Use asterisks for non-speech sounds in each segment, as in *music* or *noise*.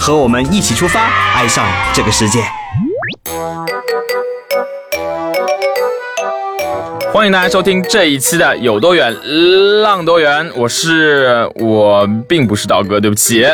和我们一起出发，爱上这个世界。欢迎大家收听这一期的有多远浪多远，我是我并不是刀哥，对不起。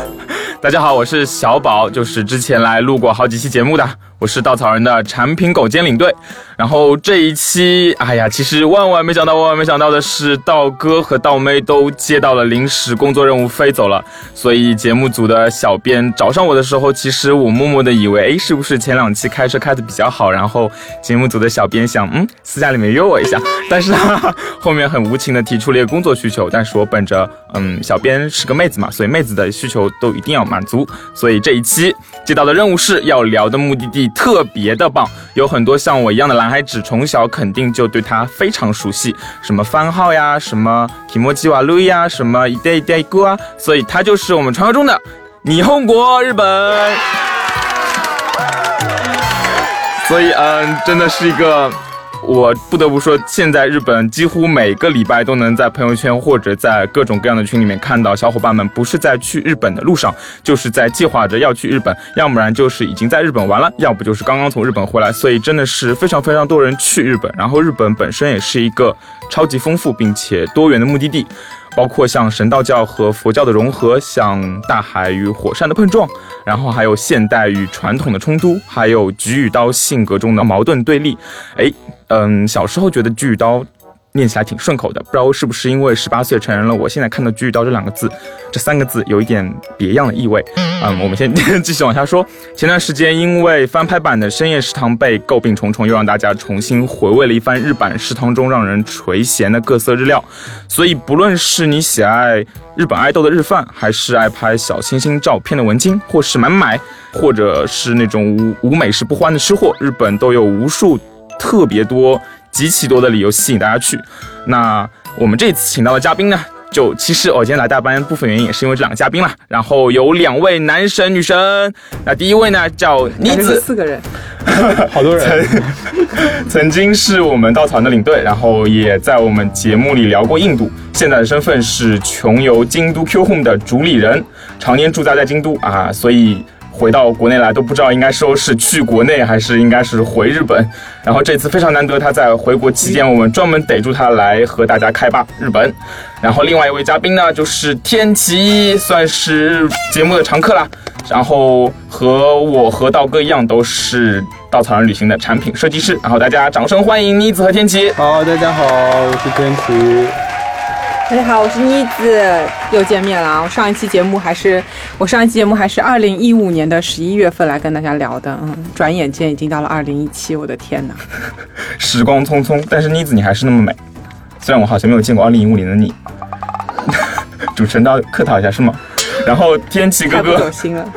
*laughs* 大家好，我是小宝，就是之前来录过好几期节目的。我是稻草人的产品狗兼领队，然后这一期，哎呀，其实万万没想到，万万没想到的是，道哥和道妹都接到了临时工作任务飞走了，所以节目组的小编找上我的时候，其实我默默的以为，哎，是不是前两期开车开的比较好，然后节目组的小编想，嗯，私下里面约我一下，但是他后面很无情的提出了一个工作需求，但是我本着，嗯，小编是个妹子嘛，所以妹子的需求都一定要满足，所以这一期接到的任务是要聊的目的地。特别的棒，有很多像我一样的男孩子，从小肯定就对他非常熟悉，什么番号呀，什么提莫基瓦路呀，什么一代一代哥啊，所以他就是我们传说中的霓虹国日本。所以，嗯，真的是一个。我不得不说，现在日本几乎每个礼拜都能在朋友圈或者在各种各样的群里面看到小伙伴们不是在去日本的路上，就是在计划着要去日本，要不然就是已经在日本玩了，要不就是刚刚从日本回来。所以真的是非常非常多人去日本，然后日本本身也是一个超级丰富并且多元的目的地。包括像神道教和佛教的融合，像大海与火山的碰撞，然后还有现代与传统的冲突，还有菊与刀性格中的矛盾对立。哎，嗯，小时候觉得菊与刀。念起来挺顺口的，不知道是不是因为十八岁成人了，我现在看到“菊与刀”这两个字，这三个字有一点别样的意味。嗯，我们先继续往下说。前段时间因为翻拍版的《深夜食堂》被诟病重重，又让大家重新回味了一番日版食堂中让人垂涎的各色日料。所以，不论是你喜爱日本爱豆的日饭，还是爱拍小清新照片的文青，或是买买买，或者是那种无无美食不欢的吃货，日本都有无数特别多。极其多的理由吸引大家去，那我们这次请到的嘉宾呢，就其实我今天来大班部分原因也是因为这两个嘉宾啦。然后有两位男神女神，那第一位呢叫妮子，四个人，好多人，*laughs* 曾经是我们稻草人的领队，然后也在我们节目里聊过印度，现在的身份是穷游京都 Q Home 的主理人，常年驻扎在京都啊，所以。回到国内来都不知道应该说是去国内还是应该是回日本，然后这次非常难得他在回国期间，我们专门逮住他来和大家开吧日本。然后另外一位嘉宾呢就是天齐，算是节目的常客啦。然后和我和道哥一样都是稻草人旅行的产品设计师。然后大家掌声欢迎妮子和天齐。好，大家好，我是天齐。*laughs* 大家好，我是妮子，又见面了啊。我上一期节目还是我上一期节目还是二零一五年的十一月份来跟大家聊的，嗯，转眼间已经到了二零一七，我的天哪！*laughs* 时光匆匆，但是妮子你还是那么美，虽然我好像没有见过二零一五年的你。*laughs* 主持人都要客套一下是吗？然后天奇哥哥，走心了，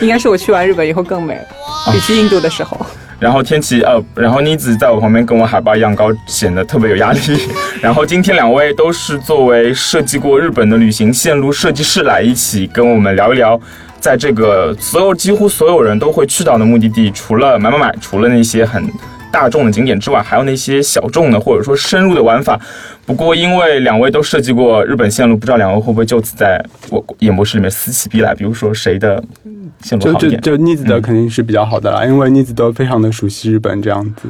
应该是我去完日本以后更美了，比去印度的时候。然后天齐呃，然后妮子在我旁边跟我海拔一样高，显得特别有压力。然后今天两位都是作为设计过日本的旅行线路设计师来一起跟我们聊一聊，在这个所有几乎所有人都会去到的目的地，除了买买买，除了那些很大众的景点之外，还有那些小众的或者说深入的玩法。不过因为两位都设计过日本线路，不知道两位会不会就此在我演播室里面撕起逼来，比如说谁的线路。就就就 *laughs* 妮子的肯定是比较好的啦，因为妮子都非常的熟悉日本这样子。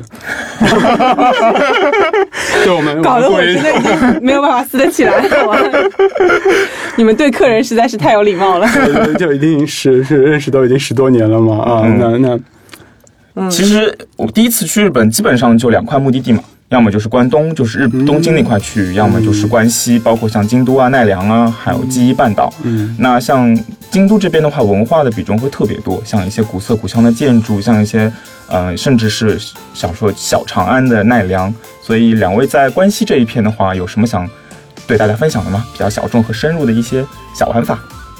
*laughs* 就我们搞得我真的已经没有办法撕得起来了。你们对客人实在是太有礼貌了。*laughs* 就一定是是认识都已经十多年了嘛啊，那那嗯，其实我第一次去日本基本上就两块目的地嘛。要么就是关东，就是日东京那块区域；要么就是关西，包括像京都啊、奈良啊，还有纪伊半岛。嗯，那像京都这边的话，文化的比重会特别多，像一些古色古香的建筑，像一些，呃，甚至是想说小长安的奈良。所以两位在关西这一片的话，有什么想对大家分享的吗？比较小众和深入的一些小玩法。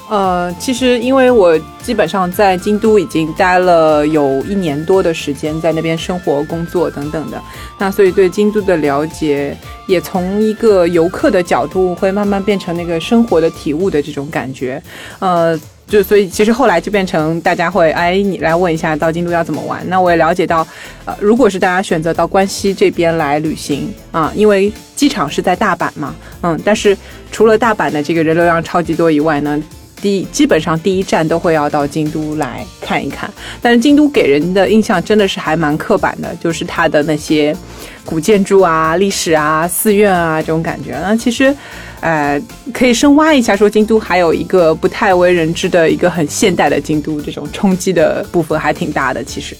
呃，其实因为我基本上在京都已经待了有一年多的时间，在那边生活、工作等等的，那所以对京都的了解也从一个游客的角度，会慢慢变成那个生活的体悟的这种感觉。呃，就所以其实后来就变成大家会哎，你来问一下到京都要怎么玩。那我也了解到，呃，如果是大家选择到关西这边来旅行啊，因为机场是在大阪嘛，嗯，但是除了大阪的这个人流量超级多以外呢。第基本上第一站都会要到京都来看一看，但是京都给人的印象真的是还蛮刻板的，就是它的那些古建筑啊、历史啊、寺院啊这种感觉。那其实，呃，可以深挖一下，说京都还有一个不太为人知的一个很现代的京都，这种冲击的部分还挺大的。其实，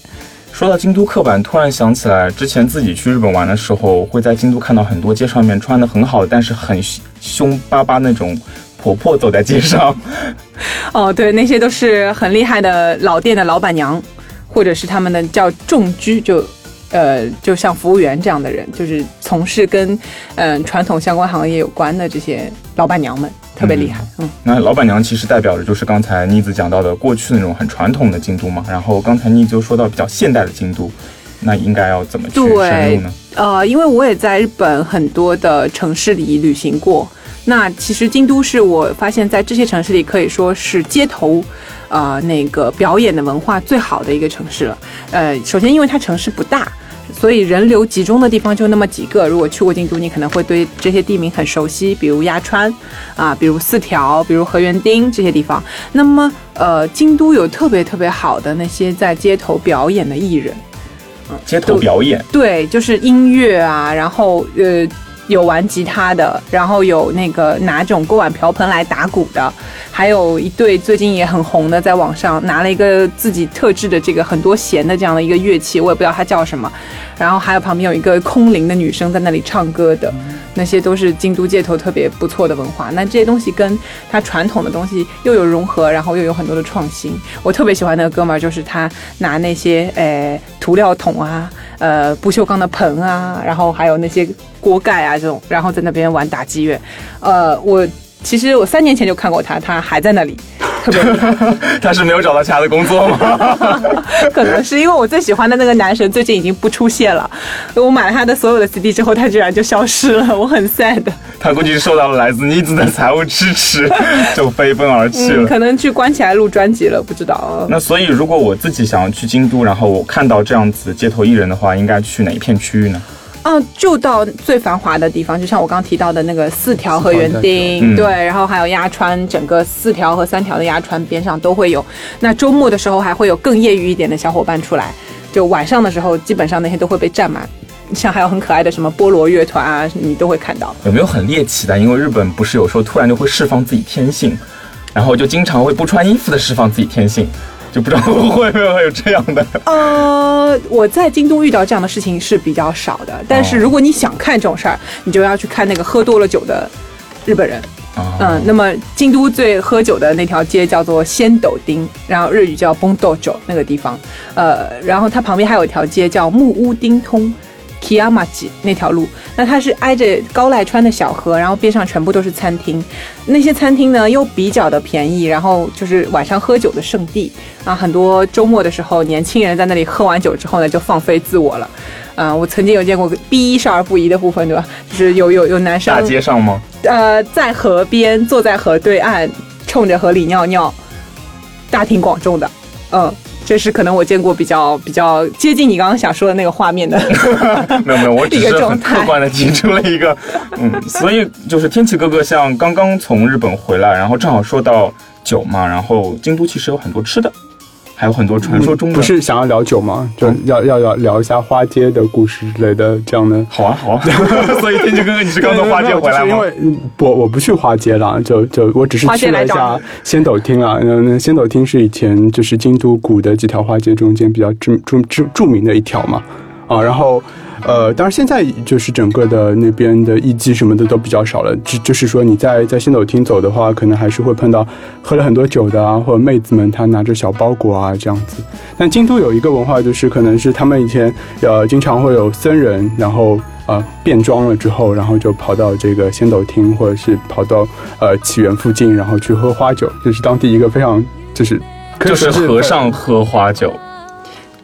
说到京都刻板，突然想起来之前自己去日本玩的时候，会在京都看到很多街上面穿的很好，但是很凶巴巴那种。婆婆走在街上，*laughs* 哦，对，那些都是很厉害的老店的老板娘，或者是他们的叫重居，就，呃，就像服务员这样的人，就是从事跟嗯传统相关行业有关的这些老板娘们，特别厉害。嗯，那老板娘其实代表的就是刚才妮子讲到的过去那种很传统的京都嘛。然后刚才妮子又说到比较现代的京都，那应该要怎么去深入呢？呃，因为我也在日本很多的城市里旅行过。那其实京都是我发现，在这些城市里可以说是街头，呃，那个表演的文化最好的一个城市了。呃，首先因为它城市不大，所以人流集中的地方就那么几个。如果去过京都，你可能会对这些地名很熟悉，比如鸭川，啊，比如四条，比如河原町这些地方。那么，呃，京都有特别特别好的那些在街头表演的艺人，嗯，街头表演，对，就是音乐啊，然后呃。有玩吉他的，然后有那个拿这种锅碗瓢盆来打鼓的，还有一对最近也很红的，在网上拿了一个自己特制的这个很多弦的这样的一个乐器，我也不知道它叫什么。然后还有旁边有一个空灵的女生在那里唱歌的，那些都是京都街头特别不错的文化。那这些东西跟它传统的东西又有融合，然后又有很多的创新。我特别喜欢那个哥们儿，就是他拿那些诶涂料桶啊。呃，不锈钢的盆啊，然后还有那些锅盖啊，这种，然后在那边玩打击乐。呃，我其实我三年前就看过他，他还在那里，特别。*laughs* 他是没有找到其他的工作吗？*laughs* 可能是因为我最喜欢的那个男神最近已经不出现了。我买了他的所有的 CD 之后，他居然就消失了，我很 sad。他估计是受到了来自妮子的财务支持，就飞奔而去了。可能去关起来录专辑了，不知道。那所以，如果我自己想要去京都，然后我看到这样子街头艺人的话，应该去哪一片区域呢？嗯，就到最繁华的地方，就像我刚刚提到的那个四条和园丁，对，然后还有鸭川，整个四条和三条的鸭川边上都会有。那周末的时候还会有更业余一点的小伙伴出来，就晚上的时候，基本上那些都会被占满。像还有很可爱的什么菠萝乐团啊，你都会看到。有没有很猎奇的？因为日本不是有时候突然就会释放自己天性，然后就经常会不穿衣服的释放自己天性，就不知道会不会有这样的。呃，我在京都遇到这样的事情是比较少的，但是如果你想看这种事儿，你就要去看那个喝多了酒的日本人。嗯，那么京都最喝酒的那条街叫做仙斗町，然后日语叫崩斗酒那个地方。呃，然后它旁边还有一条街叫木屋町通。Kiyamaji 那条路，那它是挨着高濑川的小河，然后边上全部都是餐厅，那些餐厅呢又比较的便宜，然后就是晚上喝酒的圣地啊。很多周末的时候，年轻人在那里喝完酒之后呢，就放飞自我了。嗯，我曾经有见过 B 少儿不宜的部分，对吧？就是有有有男生大街上吗？呃，在河边坐在河对岸，冲着河里尿尿，大庭广众的，嗯。这是可能我见过比较比较接近你刚刚想说的那个画面的，*laughs* 没有没有，我只是很客观的提出了一个，*laughs* 嗯，所以就是天启哥哥像刚刚从日本回来，然后正好说到酒嘛，然后京都其实有很多吃的。还有很多传说中的，不是想要聊酒吗？就要要要聊一下花街的故事之类的，这样的。好啊，好啊。*laughs* 所以天气哥哥，你是刚从花街回来吗？因为我我不去花街了，就就我只是去了一下仙斗厅啊。那仙斗厅是以前就是京都古的几条花街中间比较著著著著名的一条嘛。啊，然后。呃，当然现在就是整个的那边的艺妓什么的都比较少了，就就是说你在在仙斗厅走的话，可能还是会碰到喝了很多酒的啊，或者妹子们她拿着小包裹啊这样子。但京都有一个文化，就是可能是他们以前呃经常会有僧人，然后呃变装了之后，然后就跑到这个仙斗厅，或者是跑到呃起源附近，然后去喝花酒，这是当地一个非常就是就是和尚喝花酒。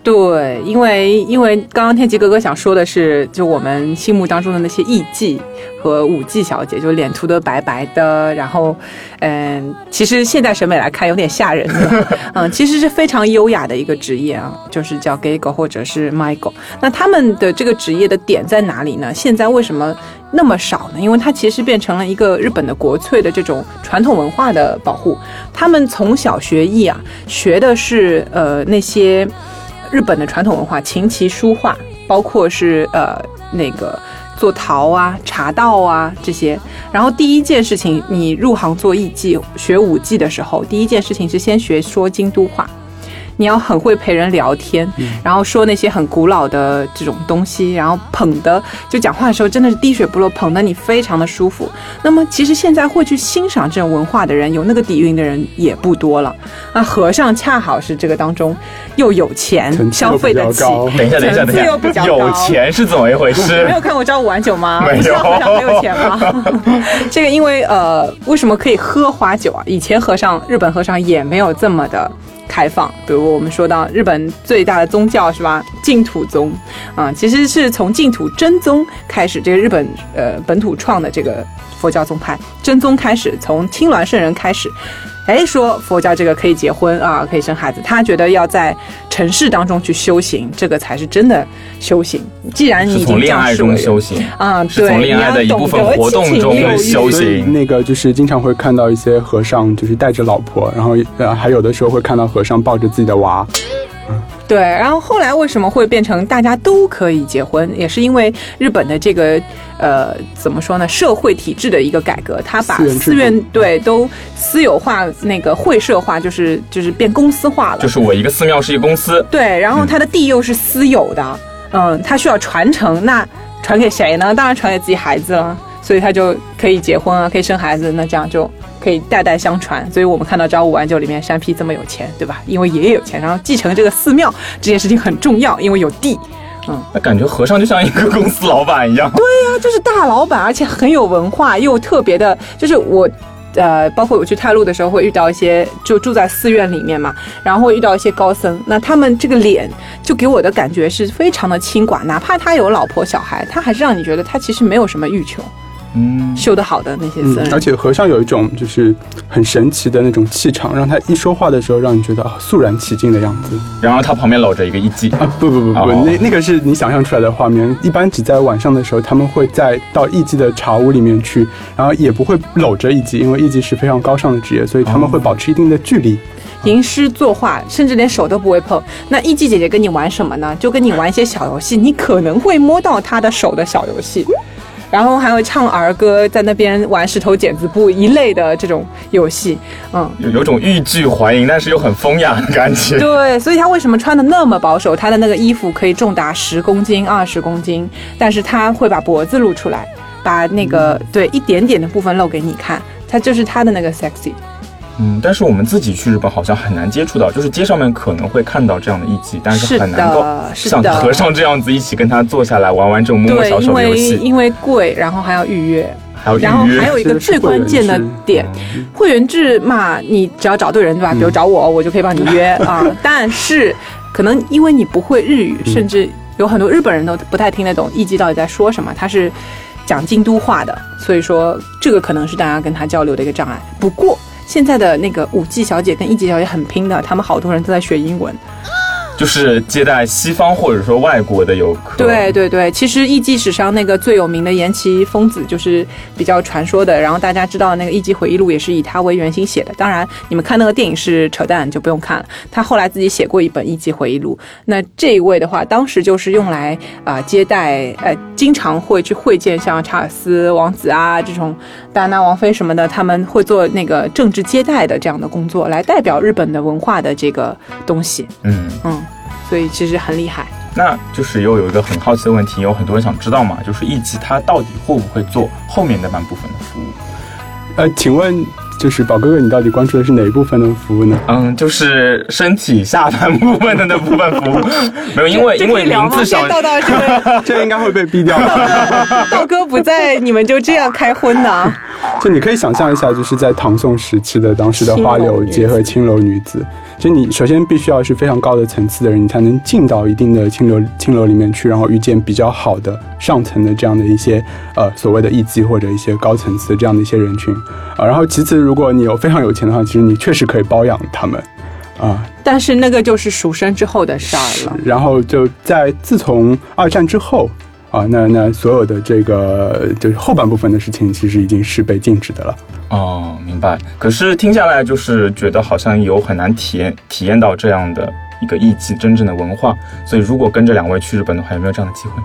对，因为因为刚刚天琪哥哥想说的是，就我们心目当中的那些艺妓和舞妓小姐，就脸涂得白白的，然后，嗯，其实现代审美来看有点吓人的，嗯，其实是非常优雅的一个职业啊，就是叫 gay 狗或者是 my 狗。那他们的这个职业的点在哪里呢？现在为什么那么少呢？因为它其实变成了一个日本的国粹的这种传统文化的保护。他们从小学艺啊，学的是呃那些。日本的传统文化，琴棋书画，包括是呃那个做陶啊、茶道啊这些。然后第一件事情，你入行做艺伎、学舞伎的时候，第一件事情是先学说京都话。你要很会陪人聊天，然后说那些很古老的这种东西，然后捧的就讲话的时候真的是滴水不漏，捧的你非常的舒服。那么其实现在会去欣赏这种文化的人，有那个底蕴的人也不多了。那和尚恰好是这个当中又有钱，消费得起。*laughs* 等一下，等一下，等一下，有钱是怎么一回事？没有看过《朝五晚九》吗？*laughs* 没有。和尚很有钱吗？*laughs* 这个因为呃，为什么可以喝花酒啊？以前和尚，日本和尚也没有这么的。开放，比如我们说到日本最大的宗教是吧？净土宗，啊，其实是从净土真宗开始，这个日本呃本土创的这个佛教宗派真宗开始，从青鸾圣人开始。哎，说佛教这个可以结婚啊，可以生孩子。他觉得要在城市当中去修行，这个才是真的修行。既然你从恋爱中修行啊，对，从恋爱的一部分活动中修行。那个就是经常会看到一些和尚，就是带着老婆，然后呃，还有的时候会看到和尚抱着自己的娃。对，然后后来为什么会变成大家都可以结婚，也是因为日本的这个呃怎么说呢，社会体制的一个改革，他把寺院对都私有化，那个会社化，就是就是变公司化了。就是我一个寺庙是一个公司。对，然后他的地又是私有的，嗯，他需要传承，那传给谁呢？当然传给自己孩子了，所以他就可以结婚啊，可以生孩子，那这样就。可以代代相传，所以我们看到《朝五晚九》里面山批这么有钱，对吧？因为爷爷有钱，然后继承这个寺庙这件事情很重要，因为有地。嗯，那感觉和尚就像一个公司老板一样。对呀，*laughs* 就是大老板，而且很有文化，又特别的。就是我，呃，包括我去探路的时候，会遇到一些就住在寺院里面嘛，然后遇到一些高僧，那他们这个脸就给我的感觉是非常的清寡，哪怕他有老婆小孩，他还是让你觉得他其实没有什么欲求。嗯，修得好的那些僧人，而且和尚有一种就是很神奇的那种气场，让他一说话的时候，让你觉得啊肃然起敬的样子。然后他旁边搂着一个艺妓啊，不不不不，那那个是你想象出来的画面。一般只在晚上的时候，他们会在到艺妓的茶屋里面去，然后也不会搂着艺妓，因为艺妓是非常高尚的职业，所以他们会保持一定的距离，吟诗作画，甚至连手都不会碰。那艺妓姐姐跟你玩什么呢？就跟你玩一些小游戏，你可能会摸到她的手的小游戏。然后还会唱儿歌，在那边玩石头剪子布一类的这种游戏，嗯，有有种欲拒还迎，但是又很风雅的感觉。*laughs* 对，所以他为什么穿的那么保守？他的那个衣服可以重达十公斤、二十公斤，但是他会把脖子露出来，把那个对一点点的部分露给你看，他就是他的那个 sexy。嗯，但是我们自己去日本好像很难接触到，就是街上面可能会看到这样的艺伎，但是很难够像和尚这样子一起跟他坐下来玩玩这种摸摸小手的游戏。因为贵，然后还要预约，还要预约。然后还有一个最关键的点，会员制嘛，你只要找对人对吧？比如找我，我就可以帮你约啊。*laughs* 但是可能因为你不会日语，甚至有很多日本人都不太听得懂艺伎到底在说什么，他是讲京都话的，所以说这个可能是大家跟他交流的一个障碍。不过。现在的那个五 G 小姐跟一 G 小姐很拼的，他们好多人都在学英文。就是接待西方或者说外国的游客。对对对，其实艺伎史上那个最有名的延崎疯子就是比较传说的，然后大家知道那个艺伎回忆录也是以他为原型写的。当然，你们看那个电影是扯淡，就不用看了。他后来自己写过一本艺伎回忆录。那这一位的话，当时就是用来啊接待，呃，经常会去会见像查尔斯王子啊这种戴安娜王妃什么的，他们会做那个政治接待的这样的工作，来代表日本的文化的这个东西。嗯嗯。所以其实很厉害，那就是又有一个很好奇的问题，有很多人想知道嘛，就是艺伎它到底会不会做后面那半部分的服务？呃，请问就是宝哥哥，你到底关注的是哪一部分的服务呢？嗯，就是身体下半部分的那部分服务，*laughs* 没有，因为因为名字上，道道这个 *laughs* 这应该会被毙掉。*laughs* 道哥不在，你们就这样开荤呢？就你可以想象一下，就是在唐宋时期的当时的花柳结合青楼女子。就你首先必须要是非常高的层次的人，你才能进到一定的青楼青楼里面去，然后遇见比较好的上层的这样的一些呃所谓的艺妓或者一些高层次的这样的一些人群啊。然后其次，如果你有非常有钱的话，其实你确实可以包养他们啊。但是那个就是赎身之后的事儿了。然后就在自从二战之后啊，那那所有的这个就是后半部分的事情，其实已经是被禁止的了。哦，明白。可是听下来，就是觉得好像有很难体验体验到这样的一个艺伎真正的文化。所以，如果跟着两位去日本的话，有没有这样的机会？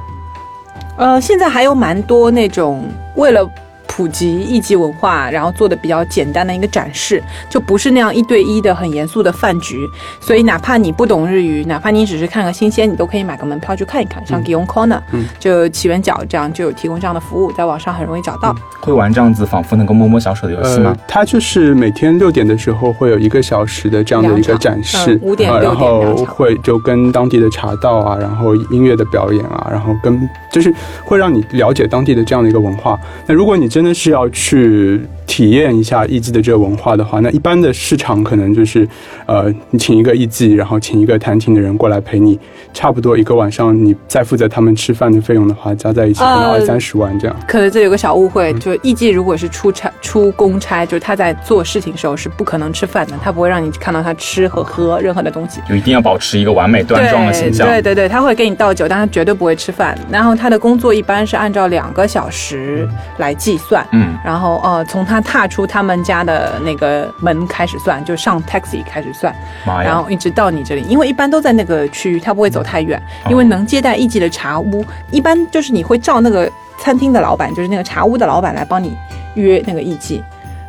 呃，现在还有蛮多那种为了。普及艺伎文化，然后做的比较简单的一个展示，就不是那样一对一的很严肃的饭局。所以哪怕你不懂日语，哪怕你只是看个新鲜，你都可以买个门票去看一看。像 Gion Corner，就起源角这样就有提供这样的服务，在网上很容易找到。会玩这样子仿佛能够摸摸小手的游戏吗？它就是每天六点的时候会有一个小时的这样的一个展示，五点然后会就跟当地的茶道啊，然后音乐的表演啊，然后跟就是会让你了解当地的这样的一个文化。那如果你真的是要去体验一下艺伎的这个文化的话，那一般的市场可能就是，呃，你请一个艺伎，然后请一个弹琴的人过来陪你，差不多一个晚上，你再负责他们吃饭的费用的话，加在一起可能二三十万这样。可能这有个小误会，就艺伎如果是出差出公差，就是他在做事情时候是不可能吃饭的，他不会让你看到他吃和喝任何的东西，就一定要保持一个完美端庄的形象。对对对，他会给你倒酒，但他绝对不会吃饭。然后他的工作一般是按照两个小时来计算。嗯。然后，呃，从他踏出他们家的那个门开始算，就上 taxi 开始算，然后一直到你这里，因为一般都在那个区域，他不会走太远，因为能接待艺伎的茶屋，一般就是你会照那个餐厅的老板，就是那个茶屋的老板来帮你约那个艺妓。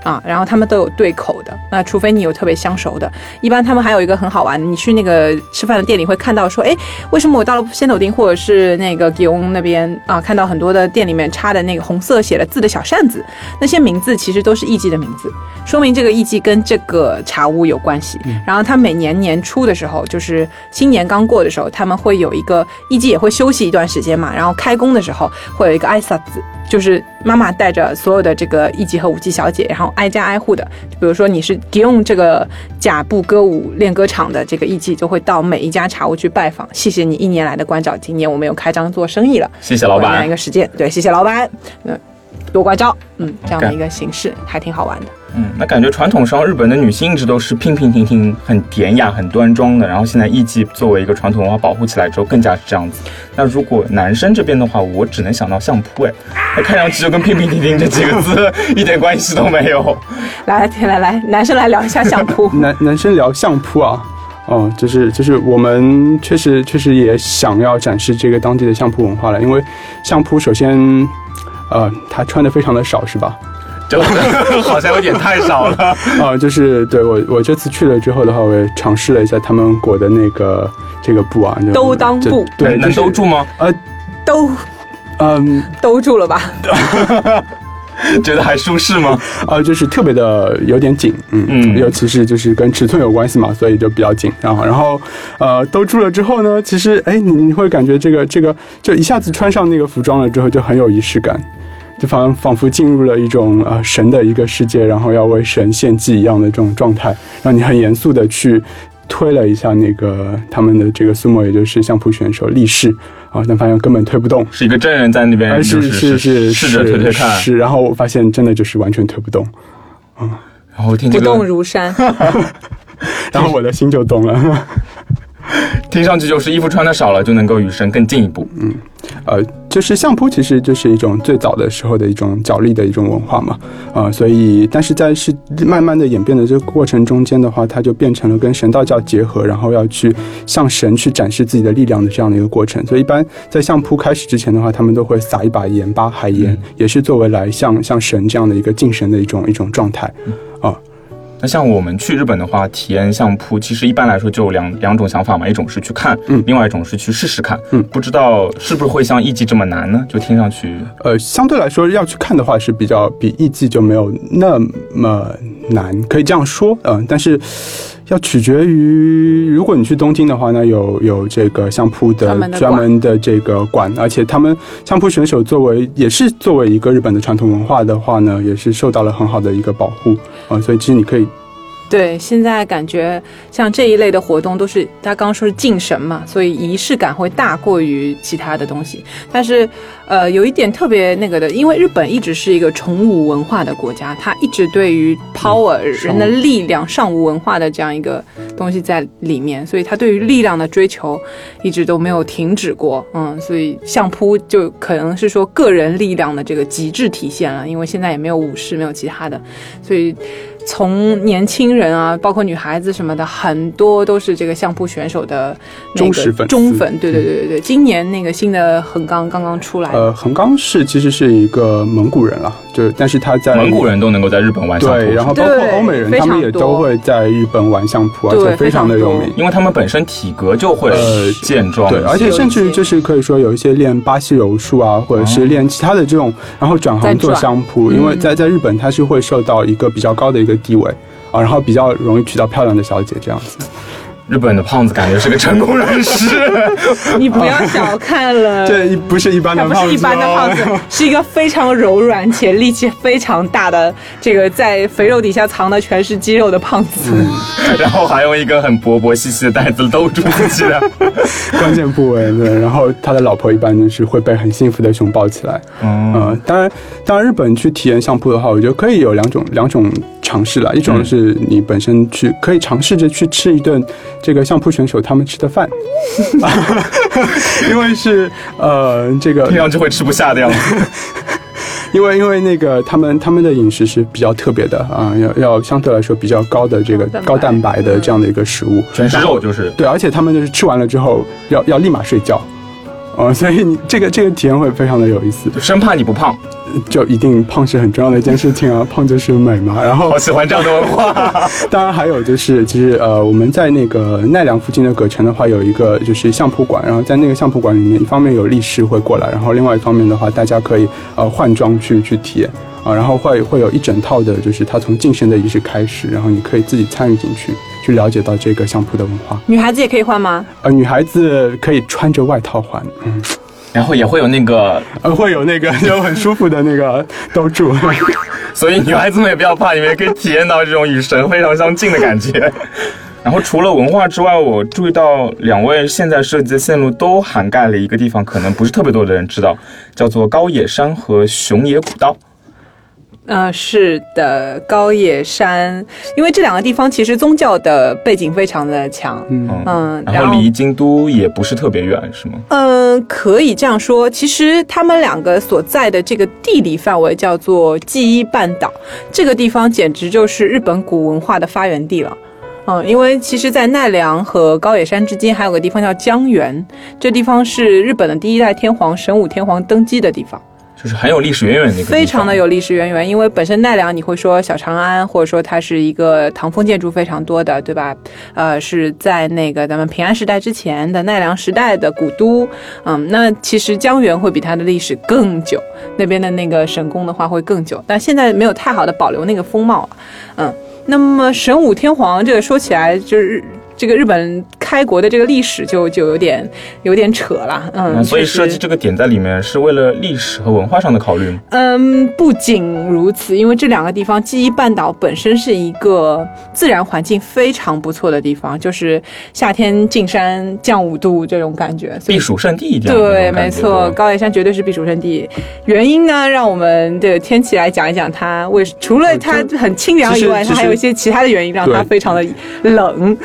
啊，然后他们都有对口的，那除非你有特别相熟的，一般他们还有一个很好玩的，你去那个吃饭的店里会看到说，哎，为什么我到了仙斗町或者是那个吉翁那边啊，看到很多的店里面插的那个红色写了字的小扇子，那些名字其实都是艺妓的名字，说明这个艺妓跟这个茶屋有关系。然后他每年年初的时候，就是新年刚过的时候，他们会有一个艺妓也会休息一段时间嘛，然后开工的时候会有一个艾萨子。就是妈妈带着所有的这个一级和五级小姐，然后挨家挨户的，比如说你是用这个甲部歌舞练歌场的这个艺伎，就会到每一家茶屋去拜访。谢谢你一年来的关照，今年我们又开张做生意了。谢谢老板。这样一个实践，对，谢谢老板。嗯，*laughs* 多关照。嗯，这样的一个形式还挺好玩的。嗯，那感觉传统上日本的女性一直都是平平婷婷、很典雅、很端庄的。然后现在艺伎作为一个传统文化保护起来之后，更加是这样子。那如果男生这边的话，我只能想到相扑，哎，看上去就跟平平婷婷这几个字 *laughs* 一点关系都没有。来来来，男生来聊一下相扑。*laughs* 男男生聊相扑啊，哦，就是就是我们确实确实也想要展示这个当地的相扑文化了，因为相扑首先，呃，他穿的非常的少，是吧？就 *laughs* 好像有点太少了 *laughs* 啊！就是对我，我这次去了之后的话，我也尝试了一下他们裹的那个这个布啊，兜裆布，对，能兜住吗？呃，兜，嗯，兜住了吧？*laughs* *laughs* 觉得还舒适吗？啊，*laughs* 就是特别的有点紧，嗯嗯，尤其是就是跟尺寸有关系嘛，所以就比较紧。然后，然后，呃，兜住了之后呢，其实，哎，你你会感觉这个这个，就一下子穿上那个服装了之后，就很有仪式感。就仿仿佛进入了一种呃神的一个世界，然后要为神献祭一样的这种状态，让你很严肃的去推了一下那个他们的这个苏莫，也就是相扑选手力士啊，但发现根本推不动，是一个真人在那边，是是是试着推推看，是，然后我发现真的就是完全推不动，嗯，然后听不动如山，*laughs* 然后我的心就动了。*laughs* 听上去就是衣服穿的少了就能够与神更进一步。嗯，呃，就是相扑其实就是一种最早的时候的一种角力的一种文化嘛。啊，所以但是在是慢慢的演变的这个过程中间的话，它就变成了跟神道教结合，然后要去向神去展示自己的力量的这样的一个过程。所以一般在相扑开始之前的话，他们都会撒一把盐巴海盐，也是作为来向向神这样的一个敬神的一种一种状态。啊。那像我们去日本的话，体验相扑，其实一般来说就有两两种想法嘛，一种是去看，嗯另外一种是去试试看，嗯不知道是不是会像艺伎这么难呢？就听上去，呃，相对来说要去看的话是比较比艺伎就没有那么难，可以这样说，嗯、但是要取决于，如果你去东京的话呢，有有这个相扑的专门的专门的这个馆，而且他们相扑选手作为也是作为一个日本的传统文化的话呢，也是受到了很好的一个保护。啊、所以其实你可以对，现在感觉像这一类的活动都是他刚刚说是敬神嘛，所以仪式感会大过于其他的东西。但是，呃，有一点特别那个的，因为日本一直是一个崇武文化的国家，它一直对于 power、人的力量、上武文化的这样一个东西在里面，所以它对于力量的追求一直都没有停止过。嗯，所以相扑就可能是说个人力量的这个极致体现了，因为现在也没有武士，没有其他的，所以。从年轻人啊，包括女孩子什么的，很多都是这个相扑选手的忠实粉丝。忠粉。对对对对对，今年那个新的横纲刚刚出来，呃，横纲是其实是一个蒙古人了，就是但是他在蒙古人都能够在日本玩相扑，对，然后包括欧美人，他们也都会在日本玩相扑，而且非常的有名。因为他们本身体格就会呃健壮对，而且甚至就是可以说有一些练巴西柔术啊，或者是练其他的这种，然后转行做相扑，因为在在日本它是会受到一个比较高的一个地位啊，然后比较容易娶到漂亮的小姐这样子。日本的胖子感觉是个成功人士。*laughs* 你不要小看了。*laughs* 这不是一般的胖子、哦，不是一般的胖子，是一个非常柔软且力气非常大的，这个在肥肉底下藏的全是肌肉的胖子。嗯然后还用一个很薄薄细细的袋子兜住自己的。*laughs* 关键部位，对，然后他的老婆一般就是会被很幸福的熊抱起来。嗯，嗯，当然，当然，日本去体验相扑的话，我觉得可以有两种两种尝试啦。一种是你本身去可以尝试着去吃一顿这个相扑选手他们吃的饭，*laughs* 因为是呃这个这样就会吃不下的样子。*laughs* 因为因为那个他们他们的饮食是比较特别的啊，要要相对来说比较高的这个高蛋白高蛋白的这样的一个食物，全是肉，就是对，而且他们就是吃完了之后要要立马睡觉。哦，所以你这个这个体验会非常的有意思，就生怕你不胖。就一定胖是很重要的一件事情啊，*laughs* 胖就是美嘛。然后好喜欢这样的文化。*laughs* 当然还有就是，其实呃，我们在那个奈良附近的葛城的话，有一个就是相扑馆，然后在那个相扑馆里面，一方面有力士会过来，然后另外一方面的话，大家可以呃换装去去体验啊，然后会会有一整套的，就是他从晋升的仪式开始，然后你可以自己参与进去，去了解到这个相扑的文化。女孩子也可以换吗？呃，女孩子可以穿着外套换，嗯，然后也会有那个，呃，会有那个就很舒服的那个兜住。*laughs* 所以女孩子们也不要怕，你们也可以体验到这种与神非常相近的感觉。*laughs* 然后除了文化之外，我注意到两位现在设计的线路都涵盖了一个地方，可能不是特别多的人知道，叫做高野山和熊野古道。呃，是的，高野山，因为这两个地方其实宗教的背景非常的强，嗯嗯，然后离京都也不是特别远，是吗？嗯，可以这样说。其实他们两个所在的这个地理范围叫做记忆半岛，这个地方简直就是日本古文化的发源地了。嗯，因为其实，在奈良和高野山之间还有个地方叫江原，这地方是日本的第一代天皇神武天皇登基的地方。就是很有历史渊源的一个，非常的有历史渊源，因为本身奈良你会说小长安，或者说它是一个唐风建筑非常多的，对吧？呃，是在那个咱们平安时代之前的奈良时代的古都，嗯，那其实江原会比它的历史更久，那边的那个神宫的话会更久，但现在没有太好的保留那个风貌，嗯，那么神武天皇这个说起来就是。这个日本开国的这个历史就就有点有点扯了，嗯，嗯，所以设计这个点在里面是为了历史和文化上的考虑吗？嗯，不仅如此，因为这两个地方，记忆半岛本身是一个自然环境非常不错的地方，就是夏天进山降五度这种感觉。避暑胜地一点。对，没错，。高野山绝对是避暑胜地。原因呢，让我们的天气来讲一讲它为除了它很清凉以外，它还有一些其他的原因让它非常的冷。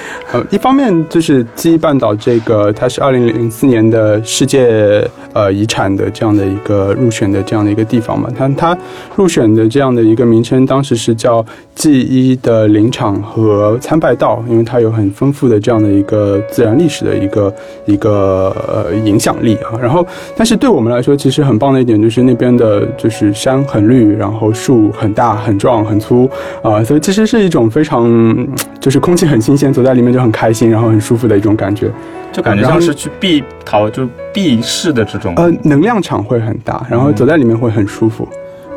一方面就是记忆半岛这个，它是二零零四年的世界呃遗产的这样的一个入选的这样的一个地方嘛。它它入选的这样的一个名称，当时是叫记忆的林场和参拜道，因为它有很丰富的这样的一个自然历史的一个一个呃影响力啊。然后，但是对我们来说，其实很棒的一点就是那边的就是山很绿，然后树很大、很壮、很粗啊，所以其实是一种非常就是空气很新鲜，走在里面就很开心，然后很舒服的一种感觉，就感觉像是去避逃就避世的这种。呃，能量场会很大，然后走在里面会很舒服。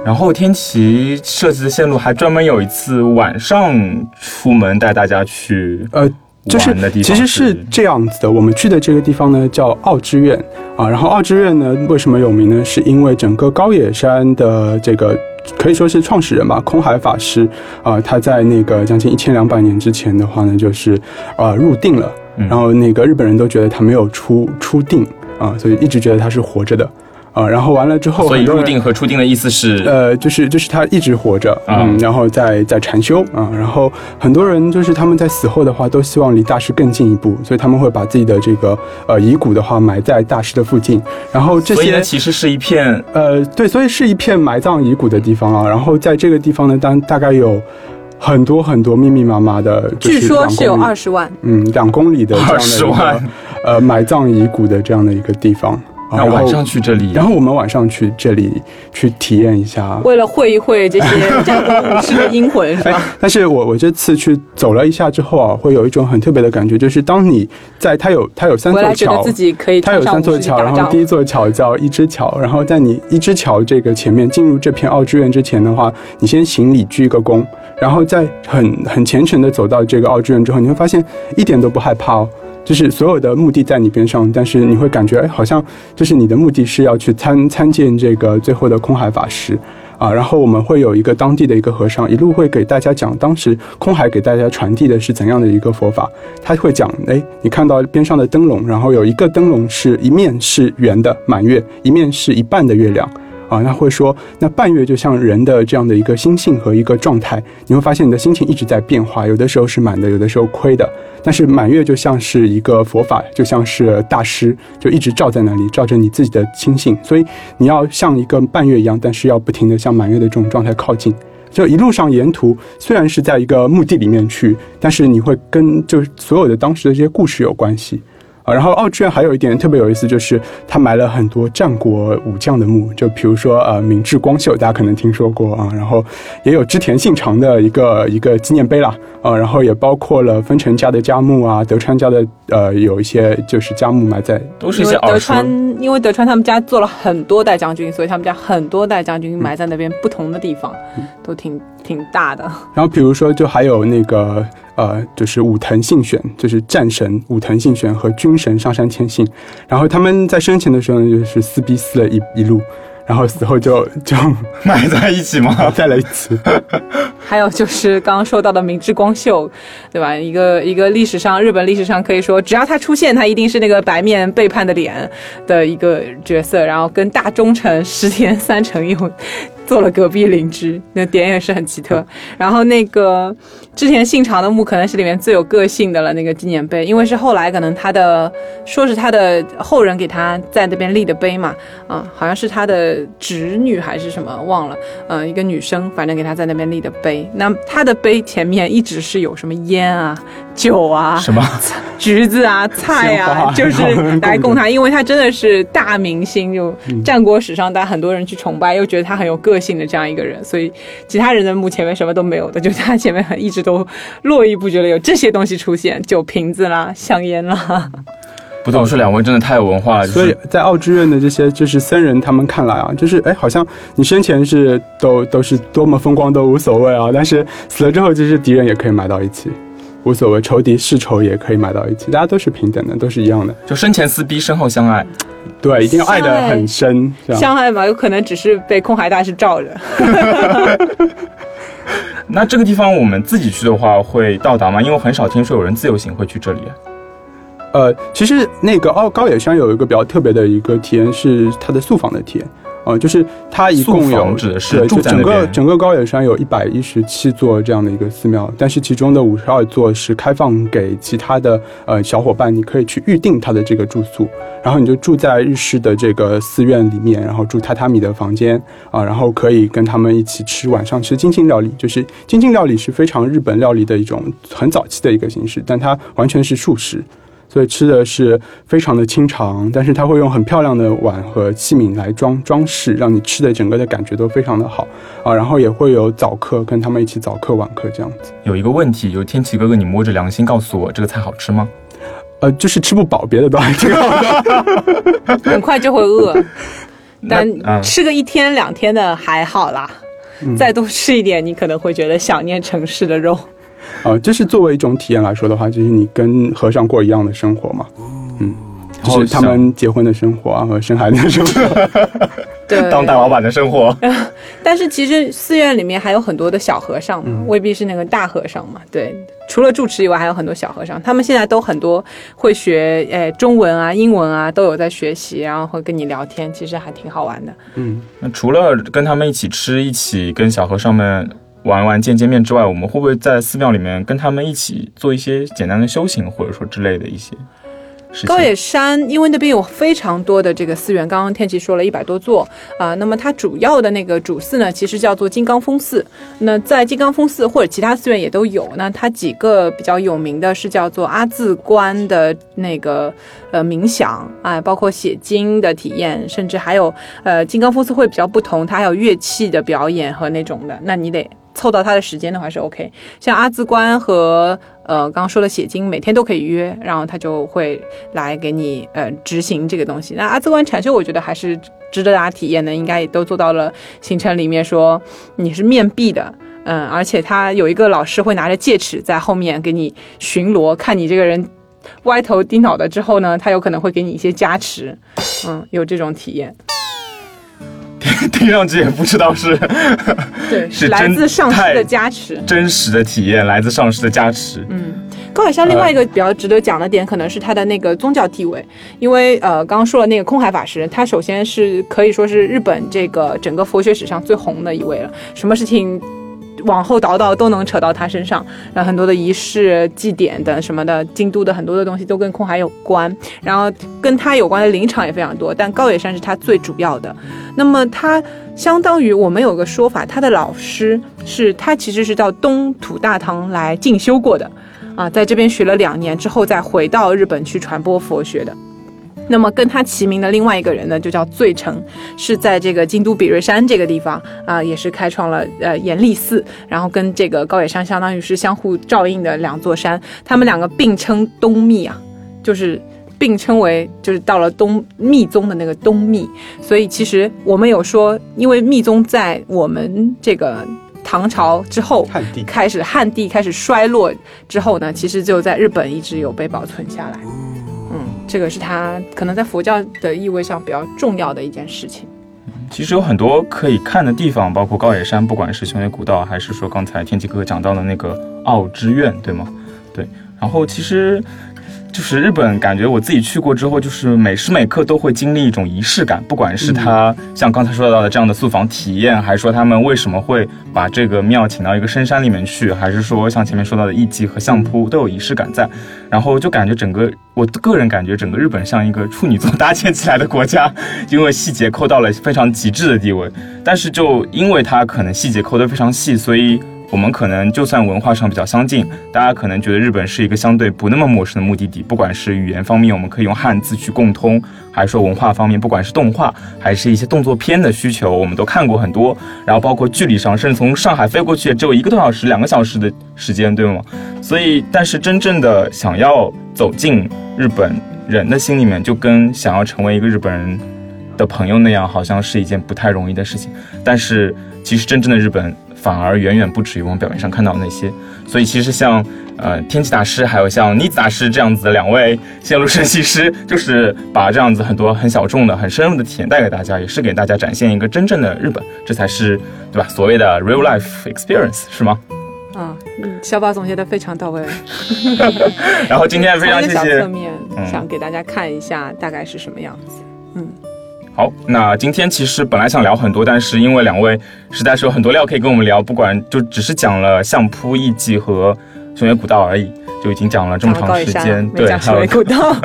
然后天琪设计的线路还专门有一次晚上出门带大家去呃。就是其实是这样子的，我们去的这个地方呢叫奥之院啊，然后奥之院呢为什么有名呢？是因为整个高野山的这个可以说是创始人吧，空海法师啊，他在那个将近一千两百年之前的话呢，就是呃入定了，然后那个日本人都觉得他没有出出定啊，所以一直觉得他是活着的。啊，然后完了之后，所以入定和出定的意思是，呃，就是就是他一直活着，嗯，然后在在禅修啊，然后很多人就是他们在死后的话，都希望离大师更进一步，所以他们会把自己的这个呃遗骨的话埋在大师的附近，然后这些其实是一片呃对，所以是一片埋葬遗骨的地方啊，然后在这个地方呢，当大概有很多很多密密麻麻的，据说是有二十万，嗯，两公里的这样的一个呃埋葬遗骨的这样的一个地方。然后晚上去这里，然后我们晚上去这里去体验一下，为了会一会这些战国武士的阴魂，是吧？但是我我这次去走了一下之后啊，会有一种很特别的感觉，就是当你在它有它有三座桥，自己可以它有三座桥，然后第一座桥叫一只桥，然后在你一只桥这个前面进入这片奥之院之前的话，你先行礼鞠一个躬，然后再很很虔诚的走到这个奥之院之后，你会发现一点都不害怕哦。就是所有的目的在你边上，但是你会感觉，哎，好像就是你的目的是要去参参见这个最后的空海法师，啊，然后我们会有一个当地的一个和尚，一路会给大家讲当时空海给大家传递的是怎样的一个佛法。他会讲，哎，你看到边上的灯笼，然后有一个灯笼是一面是圆的满月，一面是一半的月亮。啊，那会说，那半月就像人的这样的一个心性和一个状态，你会发现你的心情一直在变化，有的时候是满的，有的时候亏的。但是满月就像是一个佛法，就像是大师，就一直照在那里，照着你自己的心性。所以你要像一个半月一样，但是要不停的向满月的这种状态靠近。就一路上沿途虽然是在一个墓地里面去，但是你会跟就是所有的当时的这些故事有关系。啊，然后奥志院还有一点特别有意思，就是他埋了很多战国武将的墓，就比如说呃明治光秀，大家可能听说过啊，然后也有织田信长的一个一个纪念碑啦，啊，然后也包括了丰臣家的家墓啊，德川家的呃有一些就是家墓埋在，都是一些德川，因为德川他们家做了很多代将军，所以他们家很多代将军埋在那边不同的地方，都挺挺大的。然后比如说就还有那个。呃，就是武藤信玄，就是战神武藤信玄和军神上杉谦信，然后他们在生前的时候呢，就是撕逼撕了一一路，然后死后就就 *laughs* 埋在一起嘛？*laughs* 再来一次。*laughs* 还有就是刚刚说到的明智光秀，对吧？一个一个历史上日本历史上可以说，只要他出现，他一定是那个白面背叛的脸的一个角色，然后跟大忠臣石田三成又做了隔壁邻居，那点也是很奇特。然后那个之前信长的墓可能是里面最有个性的了，那个纪念碑，因为是后来可能他的说是他的后人给他在那边立的碑嘛，啊，好像是他的侄女还是什么忘了，呃，一个女生，反正给他在那边立的碑。那他的碑前面一直是有什么烟啊、酒啊、什么橘子啊、菜啊，就是来供他，*laughs* 因为他真的是大明星，就战国史上，大家很多人去崇拜，又觉得他很有个。个性的这样一个人，所以其他人的墓前面什么都没有的，就他前面一直都络绎不绝的有这些东西出现，酒瓶子啦、香烟啦。不懂是两位真的太有文化了。所以在奥之院的这些就是僧人，他们看来啊，就是哎，好像你生前是都都是多么风光都无所谓啊，但是死了之后，就是敌人也可以埋到一起。无所谓，仇敌是仇也可以埋到一起，大家都是平等的，都是一样的。就生前撕逼，身后相爱，对，一定要爱的很深。相爱嘛，有可能只是被空海大师罩着。*laughs* 那这个地方我们自己去的话会到达吗？因为我很少听说有人自由行会去这里。呃，其实那个奥高野山有一个比较特别的一个体验是它的宿房的体验。呃，就是它一共有指的是对，就整个整个高野山有一百一十七座这样的一个寺庙，但是其中的五十二座是开放给其他的呃小伙伴，你可以去预定他的这个住宿，然后你就住在日式的这个寺院里面，然后住榻榻米的房间啊，然后可以跟他们一起吃晚上吃精进料理，就是精进料理是非常日本料理的一种很早期的一个形式，但它完全是素食。所以吃的是非常的清肠，但是它会用很漂亮的碗和器皿来装装饰，让你吃的整个的感觉都非常的好啊。然后也会有早课，跟他们一起早课晚课这样子。有一个问题，有天启哥哥，你摸着良心告诉我，这个菜好吃吗？呃，就是吃不饱，别的都还挺好的。很快就会饿，*laughs* 但吃个一天两天的还好啦。再多吃一点，你可能会觉得想念城市的肉。啊，就是作为一种体验来说的话，就是你跟和尚过一样的生活嘛，嗯，就是他们结婚的生活啊和生孩子的生活，对，*laughs* 当大老板的生活。*laughs* 但是其实寺院里面还有很多的小和尚，未必是那个大和尚嘛。对，除了住持以外，还有很多小和尚，他们现在都很多会学诶中文啊、英文啊，都有在学习，然后会跟你聊天，其实还挺好玩的。嗯，那除了跟他们一起吃，一起跟小和尚们。玩玩见见面之外，我们会不会在寺庙里面跟他们一起做一些简单的修行，或者说之类的一些？高野山，因为那边有非常多的这个寺院，刚刚天琪说了一百多座啊。那么它主要的那个主寺呢，其实叫做金刚峰寺。那在金刚峰寺或者其他寺院也都有。那它几个比较有名的是叫做阿字观的那个呃冥想啊，包括写经的体验，甚至还有呃金刚峰寺会比较不同，它还有乐器的表演和那种的。那你得。凑到他的时间的话是 OK，像阿兹关和呃刚刚说的写经，每天都可以约，然后他就会来给你呃执行这个东西。那阿兹关禅修，我觉得还是值得大家体验的，应该也都做到了行程里面说你是面壁的，嗯，而且他有一个老师会拿着戒尺在后面给你巡逻，看你这个人歪头低脑的之后呢，他有可能会给你一些加持，嗯，有这种体验。*laughs* 听上去也不知道是，对，*laughs* 是来自上师的加持，真实的体验来自上师的加持。嗯，高海山另外一个比较值得讲的点，可能是他的那个宗教地位，因为呃，刚刚说了那个空海法师，他首先是可以说是日本这个整个佛学史上最红的一位了，什么事情。往后倒倒都能扯到他身上，然后很多的仪式、祭典的什么的，京都的很多的东西都跟空海有关，然后跟他有关的林场也非常多，但高野山是他最主要的。那么他相当于我们有个说法，他的老师是他其实是到东土大唐来进修过的，啊，在这边学了两年之后再回到日本去传播佛学的。那么跟他齐名的另外一个人呢，就叫醉成，是在这个京都比瑞山这个地方啊，也是开创了呃严立寺，然后跟这个高野山相当于是相互照应的两座山，他们两个并称东密啊，就是并称为就是到了东密宗的那个东密，所以其实我们有说，因为密宗在我们这个唐朝之后，汉地开始汉地开始衰落之后呢，其实就在日本一直有被保存下来。这个是他可能在佛教的意味上比较重要的一件事情。其实有很多可以看的地方，包括高野山，不管是熊野古道，还是说刚才天气哥哥讲到的那个奥之院，对吗？对。然后其实。就是日本，感觉我自己去过之后，就是每时每刻都会经历一种仪式感。不管是他像刚才说到的这样的宿房体验，还是说他们为什么会把这个庙请到一个深山里面去，还是说像前面说到的艺伎和相扑，都有仪式感在。然后就感觉整个，我个人感觉整个日本像一个处女座 *laughs* 搭建起来的国家，因为细节抠到了非常极致的地位。但是就因为它可能细节抠得非常细，所以。我们可能就算文化上比较相近，大家可能觉得日本是一个相对不那么陌生的目的地。不管是语言方面，我们可以用汉字去共通，还是说文化方面，不管是动画还是一些动作片的需求，我们都看过很多。然后包括距离上，甚至从上海飞过去也只有一个多小时、两个小时的时间，对吗？所以，但是真正的想要走进日本人的心里面，就跟想要成为一个日本人的朋友那样，好像是一件不太容易的事情。但是，其实真正的日本。反而远远不止于我们表面上看到的那些，所以其实像呃天气大师，还有像妮子大师这样子的两位线路设计师，就是把这样子很多很小众的、很深入的体验带给大家，也是给大家展现一个真正的日本，这才是对吧？所谓的 real life experience 是吗？啊，小宝总结的非常到位。*laughs* 然后今天非常谢谢。侧面想给大家看一下大概是什么样子，嗯。好，那今天其实本来想聊很多，但是因为两位实在是有很多料可以跟我们聊，不管就只是讲了相扑艺伎和熊野古道而已，就已经讲了这么长时间，对，还有古道。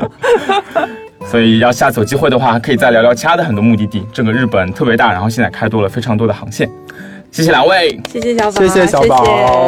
*laughs* 所以要下次有机会的话，可以再聊聊其他的很多目的地。这个日本特别大，然后现在开多了非常多的航线。谢谢两位，谢谢小宝，谢谢小宝。